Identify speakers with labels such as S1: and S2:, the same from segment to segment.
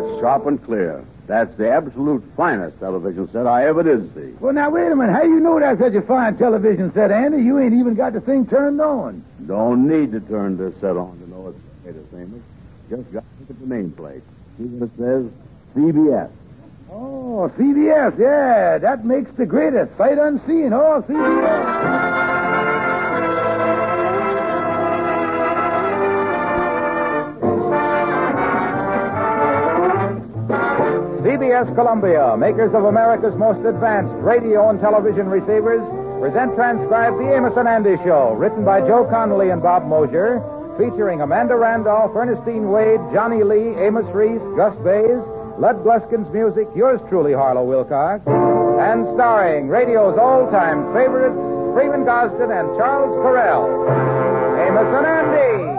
S1: That's sharp and clear. That's the absolute finest television set I ever did see.
S2: Well, now, wait a minute. How you know that's such a fine television set, Andy? You ain't even got the thing turned on.
S1: Don't need to turn this set on to know it's made famous. Just got to look at the nameplate. See what it says? CBS.
S2: Oh, CBS, yeah. That makes the greatest. Sight unseen. Oh, CBS.
S3: CBS Columbia, makers of America's most advanced radio and television receivers, present transcribed The Amos and Andy Show, written by Joe Connelly and Bob Mosher, featuring Amanda Randolph, Ernestine Wade, Johnny Lee, Amos Reese, Gus Bays, Lud Gluskin's music, yours truly, Harlow Wilcox, and starring radio's all-time favorites, Freeman Gosden and Charles Correll. Amos and Andy.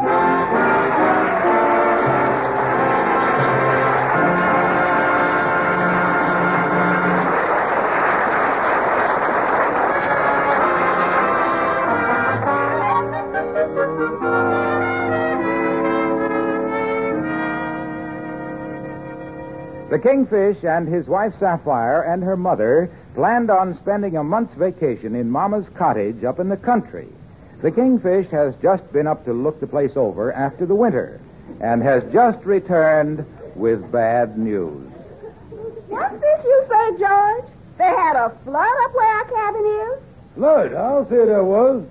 S3: The Kingfish and his wife Sapphire and her mother planned on spending a month's vacation in Mama's cottage up in the country. The Kingfish has just been up to look the place over after the winter and has just returned with bad news.
S4: What's this you say, George? They had a flood up where our cabin is?
S2: Flood, I'll say there was.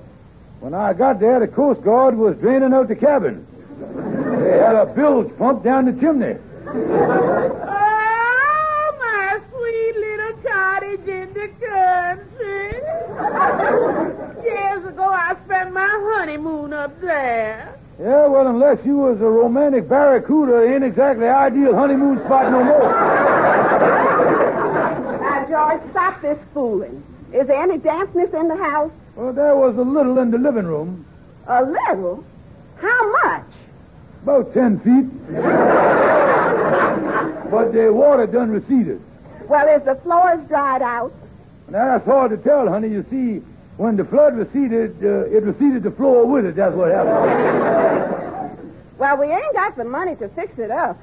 S2: When I got there, the Coast Guard was draining out the cabin. They had a bilge pump down the chimney.
S4: cottage in the country. Years ago, I spent my honeymoon up there.
S2: Yeah, well, unless you was a romantic barracuda, it ain't exactly ideal honeymoon spot no more.
S4: Now, George, stop this fooling. Is there any dampness in the house?
S2: Well, there was a little in the living room.
S4: A little? How much?
S2: About ten feet. but the water done receded.
S4: Well, is the floors dried out?
S2: Now, that's hard to tell, honey. You see, when the flood receded, uh, it receded the floor with it. That's what happened.
S4: Well, we ain't got the money to fix it up.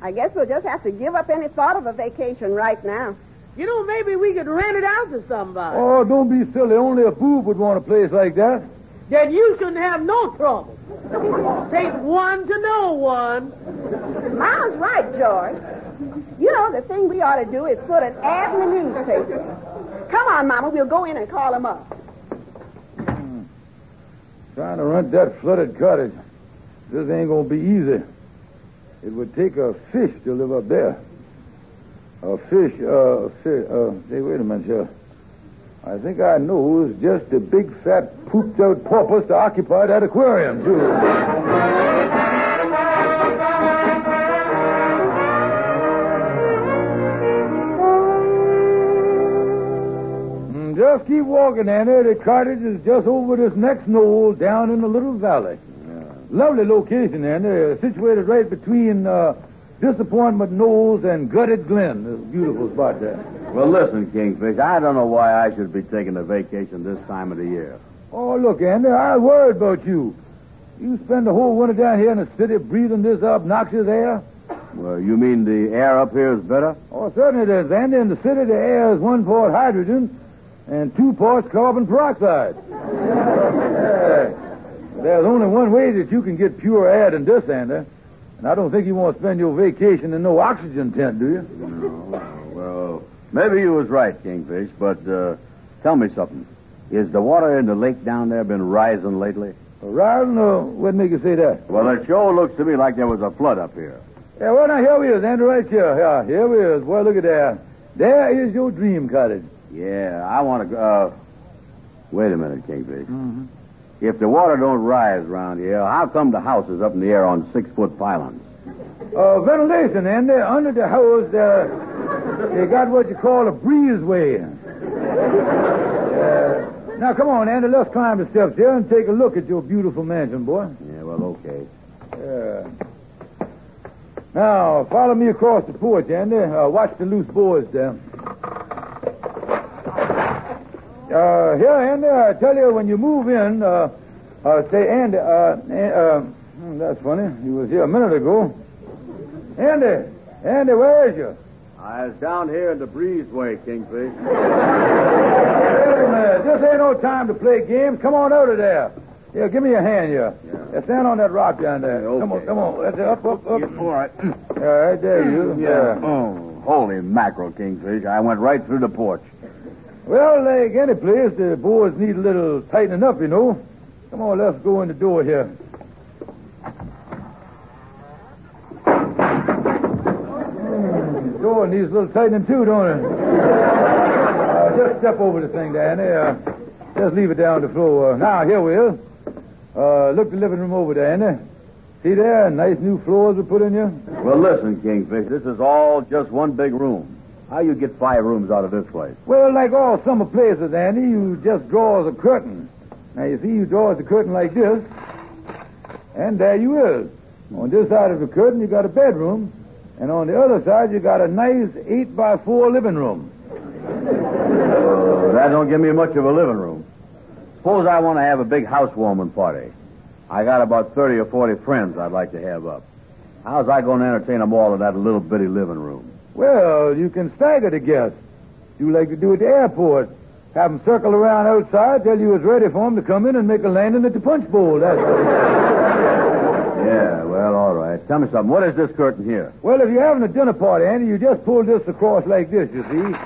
S4: I guess we'll just have to give up any thought of a vacation right now.
S5: You know, maybe we could rent it out to somebody.
S2: oh, don't be silly. Only a boob would want a place like that.
S5: Then you shouldn't have no trouble. Take one to know one.
S4: Mama's right, George. You know, the thing we ought to do is put an ad in the newspaper. Come on, Mama, we'll go in and call him up.
S2: Trying to rent that flooded cottage. This ain't gonna be easy. It would take a fish to live up there. A fish, uh, fi- uh, hey, wait a minute, sir. I think I know it's just a big, fat, pooped out porpoise to occupy that aquarium, too. Mm, Just keep walking, Annie. The cottage is just over this next knoll down in the little valley. Lovely location. Uh, situated right between uh, Disappointment Knolls and Gutted Glen. A beautiful spot there.
S1: Well, listen, Kingfish, I don't know why I should be taking a vacation this time of the year.
S2: Oh, look, Andy, I worried about you. You spend the whole winter down here in the city breathing this obnoxious air?
S1: Well, you mean the air up here is better?
S2: Oh, certainly it is, Andy. In the city, the air is one part hydrogen and two parts carbon peroxide. There's only one way that you can get pure air than this, Andy. And I don't think you want to spend your vacation in no oxygen tent, do you?
S1: No. Well, maybe you was right, Kingfish, but uh, tell me something. Is the water in the lake down there been rising lately?
S2: Rising, or what make you say that?
S1: Well, it sure looks to me like there was a flood up here.
S2: Yeah, well, now, here we is, Andy, right here. Yeah, here we is. Boy, look at there. There is your dream cottage.
S1: Yeah, I want to. Uh, Wait a minute, Kingfish. If the water don't rise around here, how come the house is up in the air on six-foot pylons?
S2: Uh, ventilation, and uh, under the house, uh, they got what you call a breezeway. Uh, now, come on, Andy, let's climb the steps here and take a look at your beautiful mansion, boy.
S1: Yeah, well, okay.
S2: Yeah. Now, follow me across the porch, Andy. Uh, watch the loose boards there. Uh, here, Andy, I tell you, when you move in, uh, uh, say, Andy, uh, An- uh, hmm, that's funny. He was here a minute ago. Andy, Andy, where is you?
S1: I was down here in the breezeway, Kingfish.
S2: Wait a minute. This ain't no time to play games. Come on out of there. Here, give me your hand here. Yeah. stand on that rock down there.
S1: Yeah,
S2: Come on,
S1: okay.
S2: come on. That's. Up, up, up.
S1: All right.
S2: All right, there you.
S1: Yeah. Oh, holy mackerel, Kingfish. I went right through the porch.
S2: Well, like any place, the boards need a little tightening up, you know. Come on, let's go in the door here. Door needs a little tightening too, don't it? Uh, just step over the thing, Danny. Uh, just leave it down the floor. Now, here, we'll Uh, look the living room over Andy. See there? Nice new floors we put in here.
S1: Well, listen, Kingfish. This is all just one big room. How you get five rooms out of this place?
S2: Well, like all summer places, Andy, you just draws a curtain. Now, you see, you draws the curtain like this, and there you is. On this side of the curtain, you got a bedroom, and on the other side, you got a nice eight by four living room.
S1: Uh, that don't give me much of a living room. Suppose I want to have a big housewarming party. I got about 30 or 40 friends I'd like to have up. How's I going to entertain them all in that little bitty living room?
S2: Well, you can stagger the guests. You like to do at the airport. Have them circle around outside till you is ready for them to come in and make a landing at the punch bowl. That's
S1: Yeah, well, all right. Tell me something. What is this curtain here?
S2: Well, if you're having a dinner party, Andy, you just pull this across like this, you see.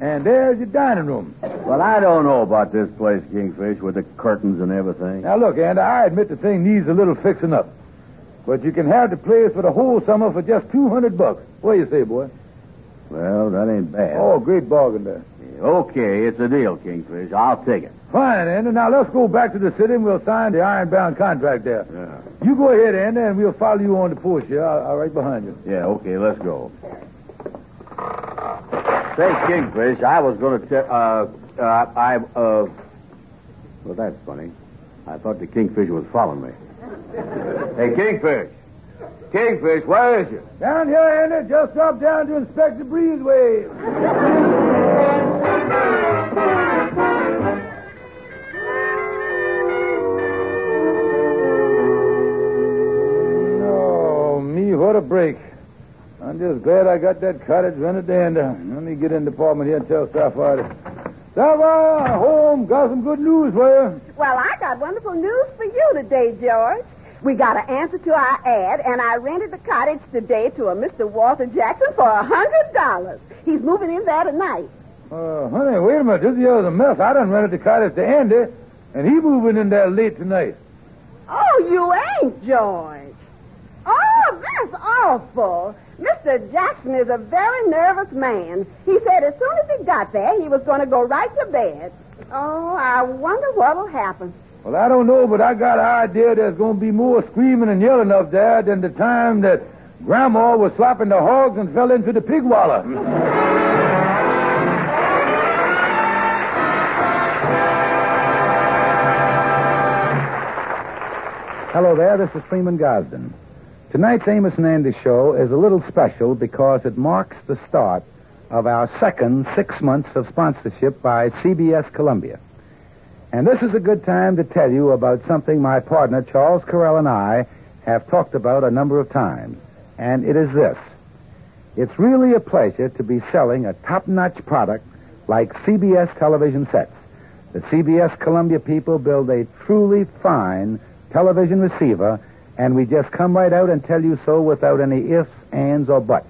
S2: And there's your dining room.
S1: Well, I don't know about this place, Kingfish, with the curtains and everything.
S2: Now, look, Andy, I admit the thing needs a little fixing up. But you can have the place for the whole summer for just 200 bucks. What do you say, boy?
S1: Well, that ain't bad.
S2: Oh, great bargain there.
S1: Okay, it's a deal, Kingfish. I'll take it.
S2: Fine, Andy. Now, let's go back to the city and we'll sign the ironbound contract there.
S1: Yeah.
S2: You go ahead, Andy, and we'll follow you on the porch here. I'll, I'll right behind you.
S1: Yeah, okay, let's go. Say, Kingfish, I was going to tell, uh, uh, I, uh, well, that's funny. I thought the Kingfish was following me. hey, Kingfish! Kingfish, where is you?
S2: Down here, Andy. Just drop down to inspect the breezeway. Oh, me, what a break. I'm just glad I got that cottage rented to end. Let me get in the apartment here and tell Sapphire. Sapphire, home, got some good news for you.
S6: Well, I got wonderful news for you today, George. We got an answer to our ad, and I rented the cottage today to a Mr. Walter Jackson for a hundred dollars. He's moving in there tonight.
S2: Uh, honey, wait a minute. This here's a mess. I done rented the cottage to Andy, and he moving in there late tonight.
S6: Oh, you ain't, George. Oh, that's awful. Mr. Jackson is a very nervous man. He said as soon as he got there, he was going to go right to bed. Oh, I wonder what'll happen.
S2: Well, I don't know, but I got an idea there's going to be more screaming and yelling up there than the time that Grandma was slapping the hogs and fell into the pig wallow.
S3: Hello there, this is Freeman Gosden. Tonight's Amos and Andy show is a little special because it marks the start of our second six months of sponsorship by CBS Columbia. And this is a good time to tell you about something my partner Charles Correll and I have talked about a number of times. And it is this. It's really a pleasure to be selling a top-notch product like CBS television sets. The CBS Columbia people build a truly fine television receiver, and we just come right out and tell you so without any ifs, ands, or buts.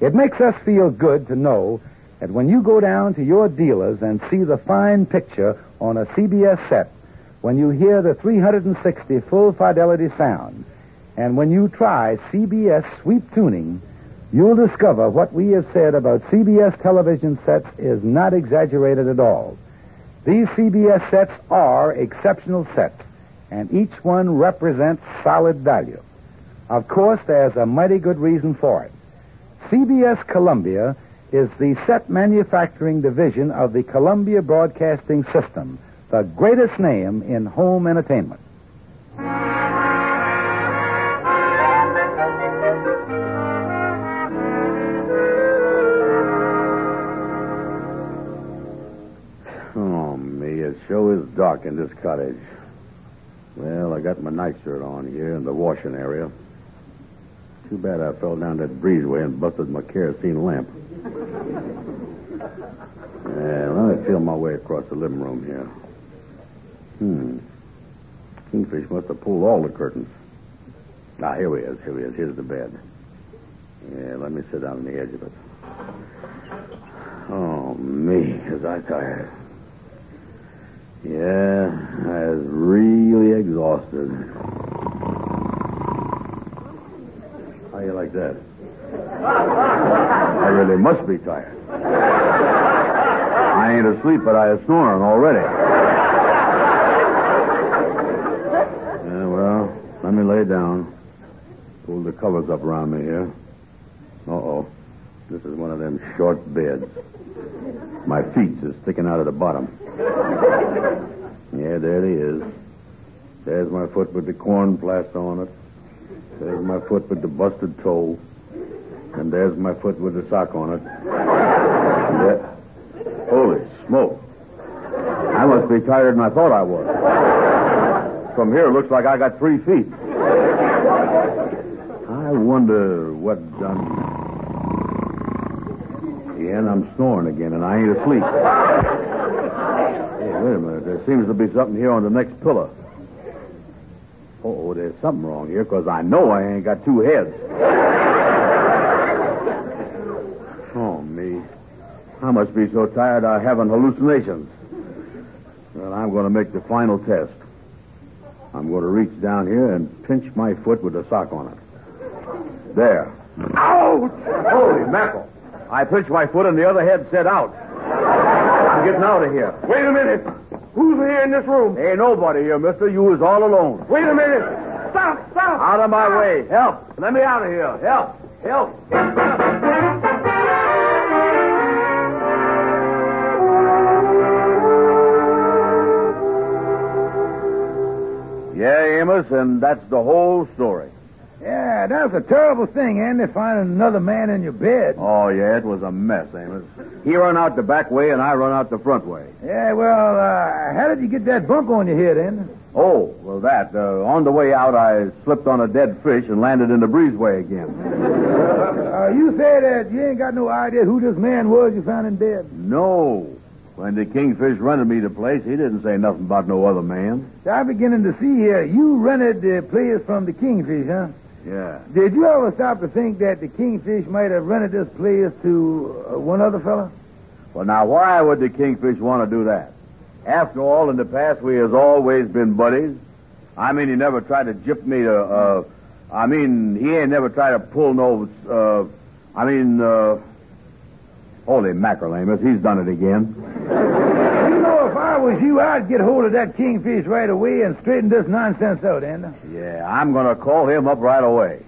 S3: It makes us feel good to know that when you go down to your dealers and see the fine picture on a CBS set, when you hear the 360 full fidelity sound, and when you try CBS sweep tuning, you'll discover what we have said about CBS television sets is not exaggerated at all.
S7: These CBS sets are exceptional sets, and each one represents solid value. Of course, there's a mighty good reason for it. CBS Columbia is the set manufacturing division of the Columbia Broadcasting System, the greatest name in home entertainment.
S1: Oh, me, it sure is dark in this cottage. Well, I got my nightshirt on here in the washing area. Too bad I fell down that breezeway and busted my kerosene lamp. Yeah, let me feel my way across the living room here. Hmm. Kingfish must have pulled all the curtains. Ah, here he is. Here he is. Here's the bed. Yeah, let me sit down on the edge of it. Oh, me, is I tired. Yeah, I was really exhausted. How you like that? I really must be tired. I ain't asleep, but I is snoring already. Yeah, well, let me lay down. Pull the covers up around me here. Uh-oh. This is one of them short beds. My feet is sticking out of the bottom. Yeah, there it is. There's my foot with the corn plaster on it. There's my foot with the busted toe. And there's my foot with the sock on it. Holy smoke. I must be tired than I thought I was. From here, it looks like I got three feet. I wonder what done. Yeah, and I'm snoring again, and I ain't asleep. Hey, wait a minute. There seems to be something here on the next pillar. Oh, there's something wrong here, because I know I ain't got two heads. Oh, me. I must be so tired I'm having hallucinations. Well, I'm going to make the final test. I'm going to reach down here and pinch my foot with a sock on it. There. Ouch! Holy mackerel. I pinched my foot and the other head said out. I'm getting out of here.
S8: Wait a minute. Who's here in this room?
S1: Ain't nobody here, mister. You was all alone.
S8: Wait a minute. Stop, stop.
S1: Out of my way. Help. Let me out of here. Help. Help. And that's the whole story.
S2: Yeah, that's a terrible thing, Andy, finding another man in your bed.
S1: Oh, yeah, it was a mess, Amos. He run out the back way, and I run out the front way.
S2: Yeah, well, uh, how did you get that bump on your head, Andy?
S1: Oh, well, that. Uh, on the way out, I slipped on a dead fish and landed in the breezeway again.
S2: Uh, you say that you ain't got no idea who this man was you found him dead.
S1: No. When the kingfish rented me the place, he didn't say nothing about no other man.
S2: I'm beginning to see here. You rented the place from the Kingfish, huh?
S1: Yeah.
S2: Did you ever stop to think that the Kingfish might have rented this place to uh, one other fella?
S1: Well, now, why would the kingfish want to do that? After all, in the past, we has always been buddies. I mean, he never tried to jip me to, uh, I mean, he ain't never tried to pull no, uh, I mean, uh, holy mackerel, Amos, he's done it again.
S2: You know, if I was you, I'd get hold of that Kingfish right away and straighten this nonsense out, Andy.
S1: Yeah, I'm going to call him up right away.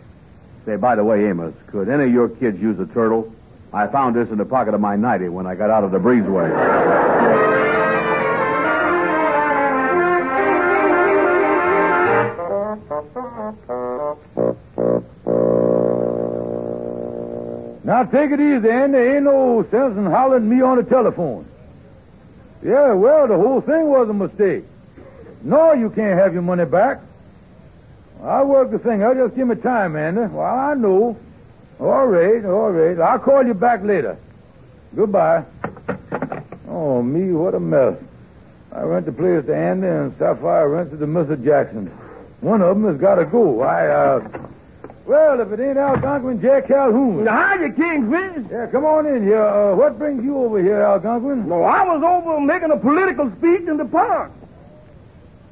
S1: Say, by the way, Amos, could any of your kids use a turtle? I found this in the pocket of my nightie when I got out of the breezeway.
S2: Now take it easy, Andy. Ain't no sense in hollering me on the telephone. Yeah, well, the whole thing was a mistake. No, you can't have your money back. I'll work the thing out. Just give me time, Andy. Well, I know. All right, all right. I'll call you back later. Goodbye. Oh, me, what a mess. I rent the place to Andy, and Sapphire rents it to Mr. Jackson. One of them has got to go. I, uh... Well, if it ain't Algonquin, Jack Calhoun.
S8: Hi, you Kingfish.
S2: Yeah, come on in here. Uh, what brings you over here, Algonquin?
S8: No, I was over making a political speech in the park.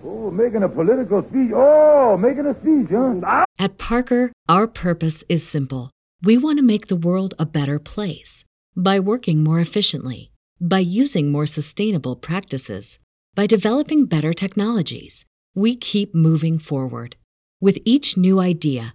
S2: Oh, making a political speech. Oh, making a speech, huh?
S9: At Parker, our purpose is simple. We want to make the world a better place by working more efficiently, by using more sustainable practices, by developing better technologies. We keep moving forward. With each new idea,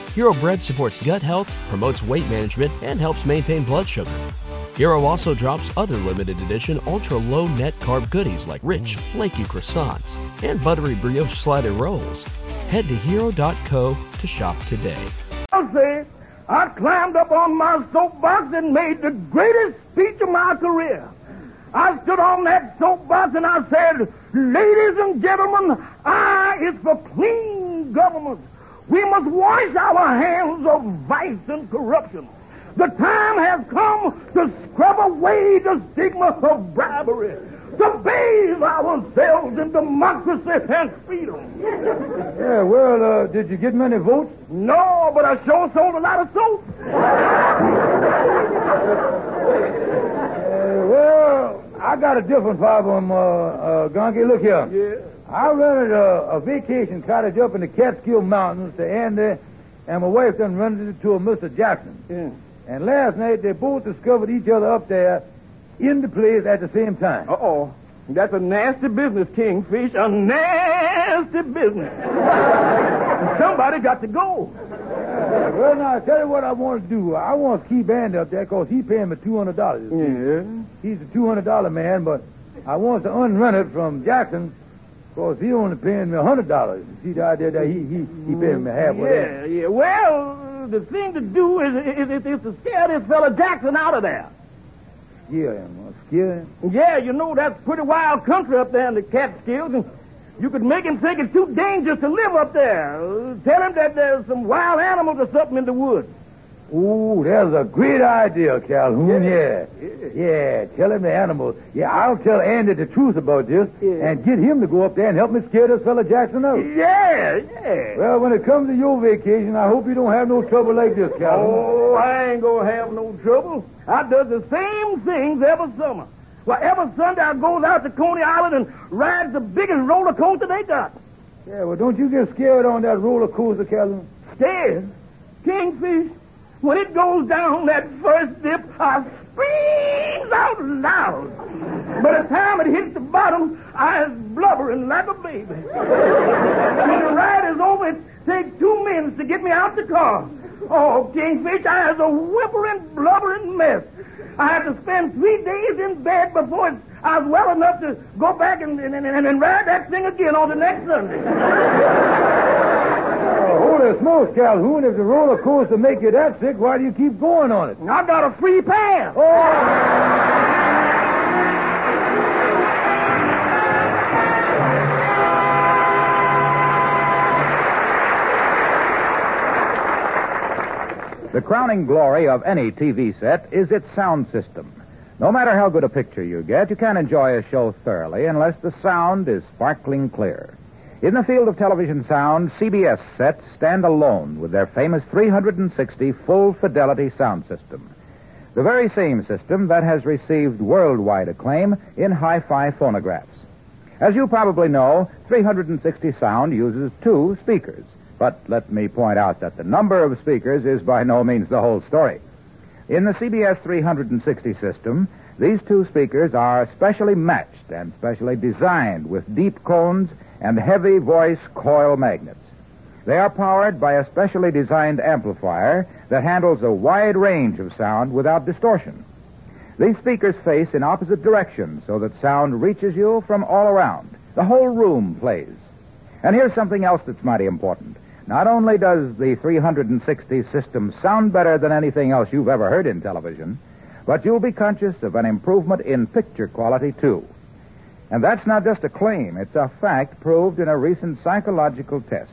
S10: Hero Bread supports gut health, promotes weight management, and helps maintain blood sugar. Hero also drops other limited edition ultra low net carb goodies like rich, flaky croissants and buttery brioche slider rolls. Head to hero.co to shop today.
S8: I climbed up on my soapbox and made the greatest speech of my career. I stood on that soapbox and I said, Ladies and gentlemen, I is for clean government. We must wash our hands of vice and corruption. The time has come to scrub away the stigma of bribery, to bathe ourselves in democracy and freedom.
S2: Yeah, well, uh, did you get many votes?
S8: No, but I sure sold a lot of soap.
S2: Uh, well, I got a different problem, uh, uh, Gonky. Look here.
S8: Yeah.
S2: I rented a, a vacation cottage up in the Catskill Mountains to Andy, and my wife done rented it to a Mr. Jackson.
S8: Yeah.
S2: And last night they both discovered each other up there in the place at the same time.
S8: Uh-oh. That's a nasty business, Kingfish. A nasty business. Somebody got to go.
S2: Uh, well, now, I tell you what I want to do. I want to keep Andy up there because he paying me $200.
S8: Yeah.
S2: He's a $200 man, but I want to unrent it from Jackson because he only paying me a $100. See the idea that he, he, he paying me half of
S8: Yeah,
S2: that.
S8: yeah. Well, the thing to do is, is, is, is to scare this fella Jackson out of there.
S2: Scare him. uh, Scare him.
S8: Yeah, you know, that's pretty wild country up there in the Catskills, and you could make him think it's too dangerous to live up there. Tell him that there's some wild animals or something in the woods.
S2: Ooh, that's a great idea, Calhoun. Yeah. Yeah, tell him the animals. Yeah, I'll tell Andy the truth about this
S8: Yeah.
S2: and get him to go up there and help me scare this fella Jackson out.
S8: Yeah, yeah.
S2: Well, when it comes to your vacation, I hope you don't have no trouble like this, Calhoun.
S8: Oh, I ain't gonna have no trouble. I does the same things every summer. Well, every Sunday I goes out to Coney Island and rides the biggest roller coaster they got.
S2: Yeah, well, don't you get scared on that roller coaster, Calhoun.
S8: Scared? Kingfish? When it goes down that first dip, I screams out loud. By the time it hits the bottom, I is blubbering like a baby. when the ride is over, it takes two minutes to get me out the car. Oh, Kingfish, I is a whimpering, blubbering mess. I had to spend three days in bed before I was well enough to go back and, and, and, and ride that thing again on the next Sunday.
S2: Oh, holy smokes, Calhoun. If the roller coaster make you that sick, why do you keep going on it?
S8: I've got a free pass. Oh.
S3: The crowning glory of any TV set is its sound system. No matter how good a picture you get, you can't enjoy a show thoroughly unless the sound is sparkling clear. In the field of television sound, CBS sets stand alone with their famous 360 full fidelity sound system. The very same system that has received worldwide acclaim in hi fi phonographs. As you probably know, 360 sound uses two speakers. But let me point out that the number of speakers is by no means the whole story. In the CBS 360 system, these two speakers are specially matched and specially designed with deep cones and heavy voice coil magnets. They are powered by a specially designed amplifier that handles a wide range of sound without distortion. These speakers face in opposite directions so that sound reaches you from all around. The whole room plays. And here's something else that's mighty important. Not only does the 360 system sound better than anything else you've ever heard in television, but you'll be conscious of an improvement in picture quality, too. And that's not just a claim, it's a fact proved in a recent psychological test.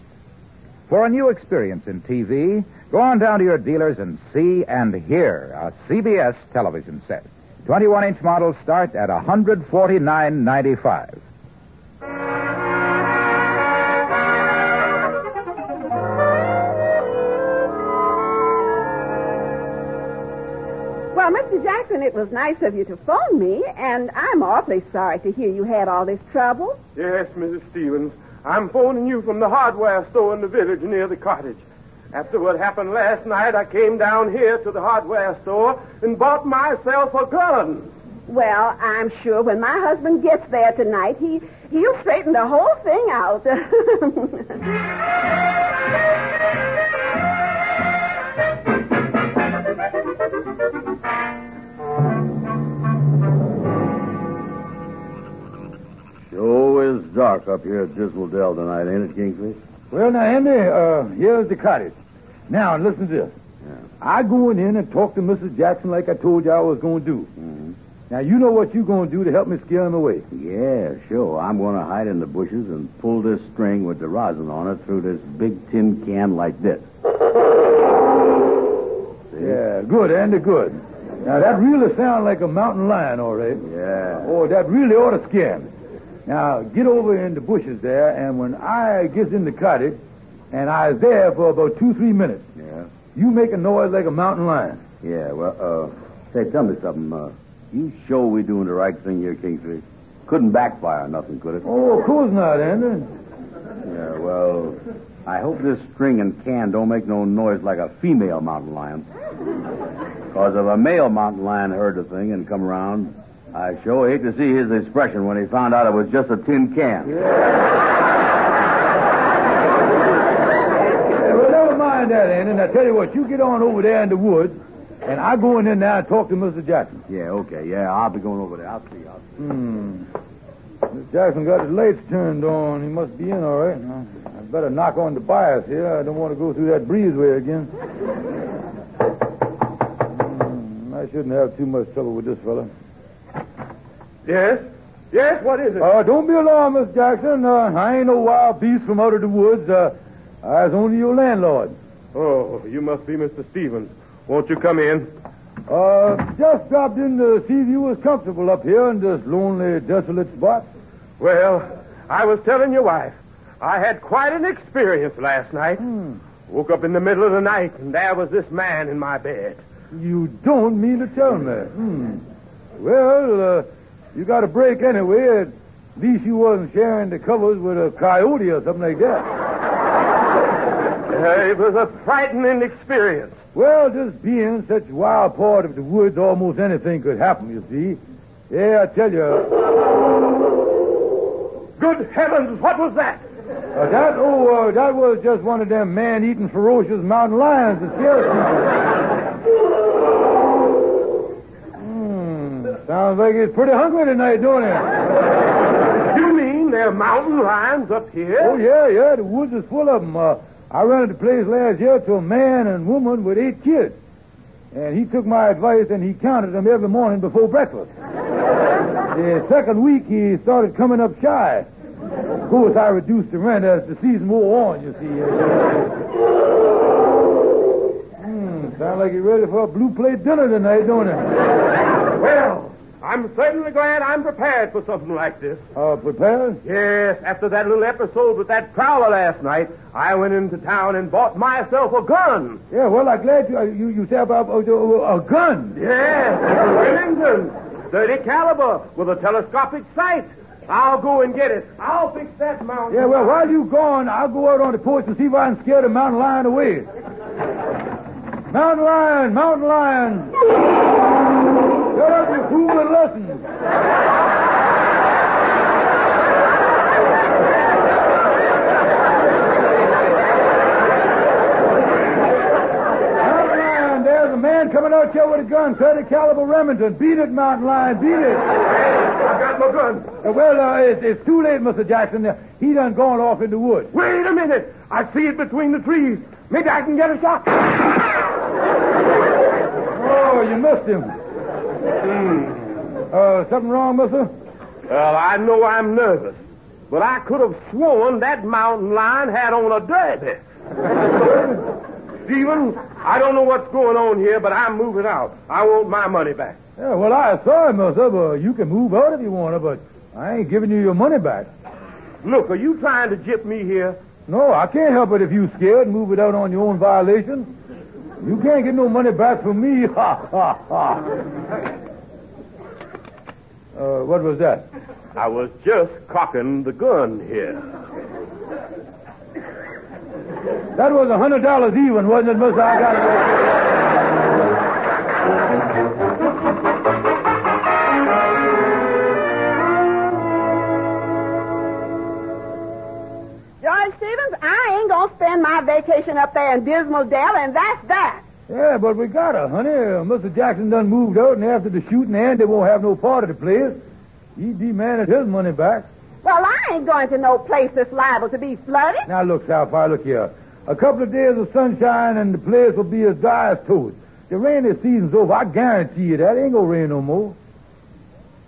S3: For a new experience in TV, go on down to your dealers and see and hear a CBS television set. 21 inch models start at $149.95.
S6: Well, Mr. Jackson, it was nice of you to phone me, and I'm awfully sorry to hear you had all this trouble.
S11: Yes, Mrs. Stevens. I'm phoning you from the hardware store in the village near the cottage. After what happened last night, I came down here to the hardware store and bought myself a gun.
S6: Well, I'm sure when my husband gets there tonight, he he'll straighten the whole thing out.
S1: is dark up here at Dismal Dell tonight, ain't it, Kingfish?
S2: Well, now, Andy, uh, here's the cottage. Now, listen to this.
S1: Yeah.
S2: I going in and talk to Mrs. Jackson like I told you I was going to do.
S1: Mm-hmm.
S2: Now, you know what you're going to do to help me scare him away.
S1: Yeah, sure. I'm going to hide in the bushes and pull this string with the rosin on it through this big tin can like this. See?
S2: Yeah, good, Andy, good. Now, that really sounds like a mountain lion, all right.
S1: Yeah.
S2: Oh, that really ought to scare me. Now, get over in the bushes there, and when I gets in the cottage, and I was there for about two, three minutes,
S1: Yeah.
S2: you make a noise like a mountain lion.
S1: Yeah, well, uh, say, tell me something. Uh, you sure we're doing the right thing here, Kingfish? Couldn't backfire nothing, could it?
S2: Oh, of course not, Andy.
S1: Yeah, well, I hope this string and can don't make no noise like a female mountain lion. Because if a male mountain lion heard the thing and come around, I sure hate to see his expression when he found out it was just a tin can.
S2: Yeah, well, never mind that, Andy. Now, tell you what, you get on over there in the woods, and I go in there now and talk to Mr. Jackson.
S1: Yeah, okay, yeah, I'll be going over there. I'll see. I'll see.
S2: Hmm. Mr. Jackson got his lights turned on. He must be in all right. I better knock on the bias here. I don't want to go through that breezeway again. Hmm, I shouldn't have too much trouble with this fella.
S11: Yes? Yes, what is it?
S2: Uh, don't be alarmed, Miss Jackson. Uh, I ain't no wild beast from out of the woods. Uh, I was only your landlord.
S11: oh, you must be Mr. Stevens. Won't you come in?
S2: Uh, just dropped in to see if you was comfortable up here in this lonely, desolate spot.
S11: Well, I was telling your wife. I had quite an experience last night.
S2: Hmm.
S11: Woke up in the middle of the night, and there was this man in my bed.
S2: You don't mean to tell me. Hmm. Well, uh, you got a break anyway. At least you wasn't sharing the covers with a coyote or something like that.
S11: Uh, it was a frightening experience.
S2: Well, just being such a wild part of the woods, almost anything could happen, you see. Yeah, I tell you.
S11: Good heavens, what was that?
S2: Uh, that, oh, uh, that was just one of them man-eating ferocious mountain lions that scares people. Sounds like he's pretty hungry tonight, don't he?
S11: You mean there are mountain lions up here?
S2: Oh, yeah, yeah, the woods is full of them. Uh, I rented the place last year to a man and woman with eight kids. And he took my advice and he counted them every morning before breakfast. the second week, he started coming up shy. Of course, I reduced the rent as the season wore on, you see. Hmm, sound like you're ready for a blue plate dinner tonight, don't it?
S11: Well, I'm certainly glad I'm prepared for something like this.
S2: Uh, prepared?
S11: Yes, after that little episode with that prowler last night, I went into town and bought myself a gun.
S2: Yeah, well, I'm glad you, uh, you, you said about uh, uh, a gun.
S11: Yes, Remington, 30 caliber with a telescopic sight. I'll go and get it. I'll fix that mountain.
S2: Yeah, well, while you're gone, I'll go out on the porch and see if I can scare the mountain lion away. Mountain lion, mountain lion. Shut up, you fool, and listen. Mountain lion, there's a man coming out here with a gun, 30 caliber Remington. Beat it, mountain lion, beat it.
S11: I've got my gun.
S2: Uh, well, uh, it's, it's too late, Mr. Jackson. Uh, he done gone off in the woods.
S11: Wait a minute. I see it between the trees. Maybe I can get a shot.
S2: Oh, you missed him. Uh, something wrong, mister?
S11: Well, I know I'm nervous, but I could have sworn that mountain lion had on a derby. Stephen, I don't know what's going on here, but I'm moving out. I want my money back.
S2: Yeah, well, I saw him, sir, but you can move out if you want to, but I ain't giving you your money back.
S8: Look, are you trying to jip me here?
S2: No, I can't help it if you scared and move it out on your own violation. You can't get no money back from me. Ha, ha, ha. Uh, what was that?
S8: I was just cocking the gun here.
S2: That was a hundred dollars even, wasn't it, mister? I got it.
S6: Gonna spend my vacation up there in Dismal Dell, and that's that.
S2: Yeah, but we got her, honey. Uh, Mr. Jackson done moved out, and after the shooting, Andy won't have no part of the place. He demanded his money back.
S6: Well, I ain't going to no place that's liable to be flooded.
S2: Now, look, Sapphire, look here. A couple of days of sunshine, and the place will be as dry as toast. The rainy season's over. I guarantee you that. It ain't gonna rain no more.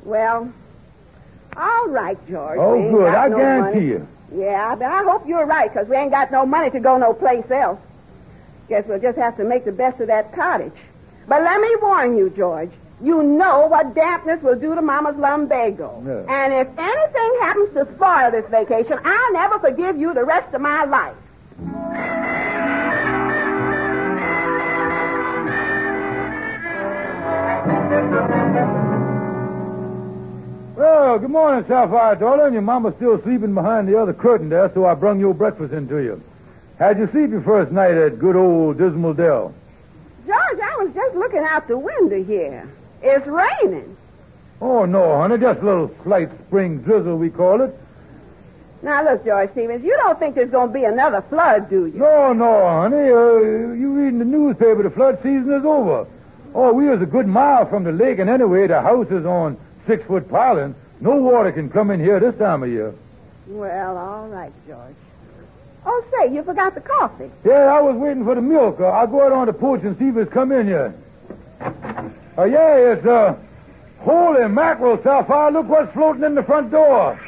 S6: Well, all right, George.
S2: Oh, good. I
S6: no
S2: guarantee
S6: money.
S2: you.
S6: Yeah, but I hope you're right, 'cause we ain't got no money to go no place else. Guess we'll just have to make the best of that cottage. But let me warn you, George. You know what dampness will do to Mama's lumbago.
S2: Yeah.
S6: And if anything happens to spoil this vacation, I'll never forgive you the rest of my life.
S2: Well, good morning, Sapphire, darling. Your mama's still sleeping behind the other curtain there, so I brung your breakfast in to you. How'd you sleep your first night at good old Dismal Dell?
S6: George, I was just looking out the window here. It's raining.
S2: Oh, no, honey. Just a little slight spring drizzle, we call it.
S6: Now, look, George Stevens, you don't think there's going to be another flood, do you?
S2: No, no, honey. Uh, you reading the newspaper, the flood season is over. Oh, we was a good mile from the lake, and anyway, the house is on six-foot piling. No water can come in here this time of year.
S6: Well, all right, George. Oh, say, you forgot the coffee.
S2: Yeah, I was waiting for the milk. Uh, I'll go out on the porch and see if it's come in yet. Oh, yeah, it's, uh, holy mackerel, Sapphire. Look what's floating in the front door.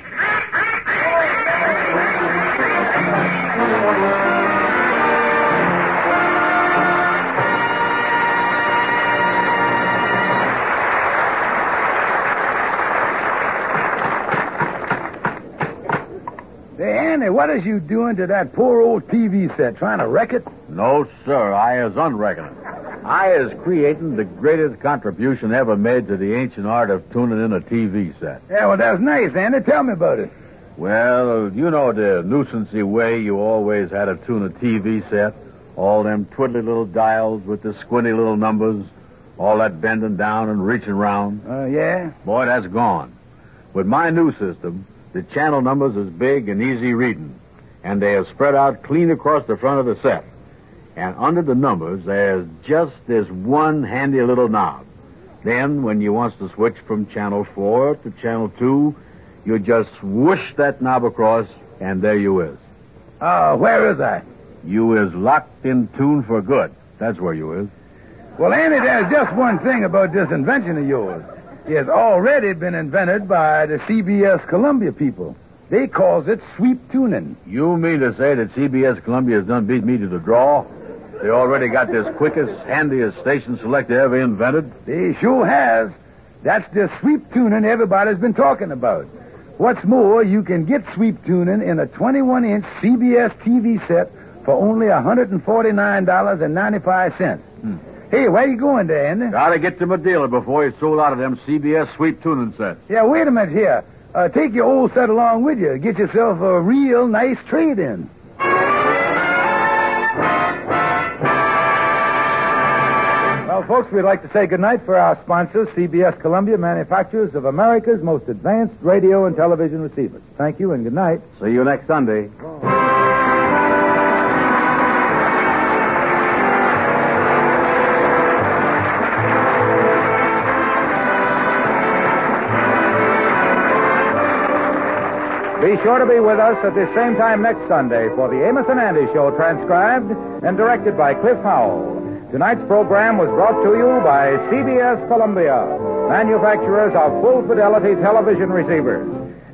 S2: What is you doing to that poor old TV set? Trying to wreck it?
S1: No, sir. I is unreckoning. I is creating the greatest contribution ever made to the ancient art of tuning in a TV set.
S2: Yeah, well, that's nice, Andy. Tell me about it.
S1: Well, you know the nuisancey way you always had to tune a TV set. All them twiddly little dials with the squinty little numbers. All that bending down and reaching round.
S2: Uh, yeah?
S1: Boy, that's gone. With my new system, the channel numbers is big and easy reading. And they are spread out clean across the front of the set. And under the numbers, there's just this one handy little knob. Then, when you wants to switch from channel 4 to channel 2, you just whoosh that knob across, and there you is.
S2: Uh, where is I?
S1: You is locked in tune for good. That's where you is.
S2: Well, Andy, there's just one thing about this invention of yours. It has already been invented by the CBS Columbia people. They calls it sweep tuning.
S1: You mean to say that CBS Columbia has done beat me to the draw? They already got this quickest, handiest station selector ever invented?
S2: They sure has. That's the sweep tuning everybody's been talking about. What's more, you can get sweep tuning in a 21-inch CBS TV set for only $149.95.
S1: Hmm.
S2: Hey, where you going there, Andy?
S1: Gotta get to my dealer before he's sold out of them CBS sweep tuning sets.
S2: Yeah, wait a minute here. Uh, take your old set along with you. Get yourself a real nice trade-in. Well, folks, we'd like to say goodnight for our sponsors, CBS Columbia, manufacturers of America's most advanced radio and television receivers. Thank you and good night.
S1: See you next Sunday.
S3: Be sure to be with us at the same time next Sunday for the Amos and Andy Show, transcribed and directed by Cliff Howell. Tonight's program was brought to you by CBS Columbia, manufacturers of full fidelity television receivers.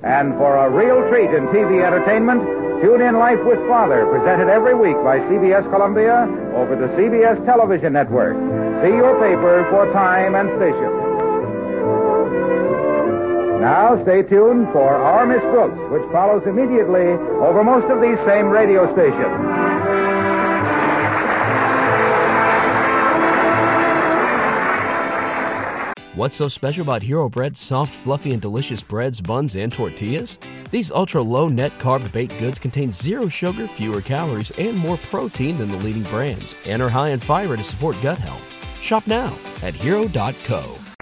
S3: And for a real treat in TV entertainment, tune in Life with Father, presented every week by CBS Columbia over the CBS television network. See your paper for time and station. Now, stay tuned for Our Miss Brooks, which follows immediately over most of these same radio stations.
S10: What's so special about Hero Bread's soft, fluffy, and delicious breads, buns, and tortillas? These ultra low net carb baked goods contain zero sugar, fewer calories, and more protein than the leading brands, and are high in fiber to support gut health. Shop now at hero.co.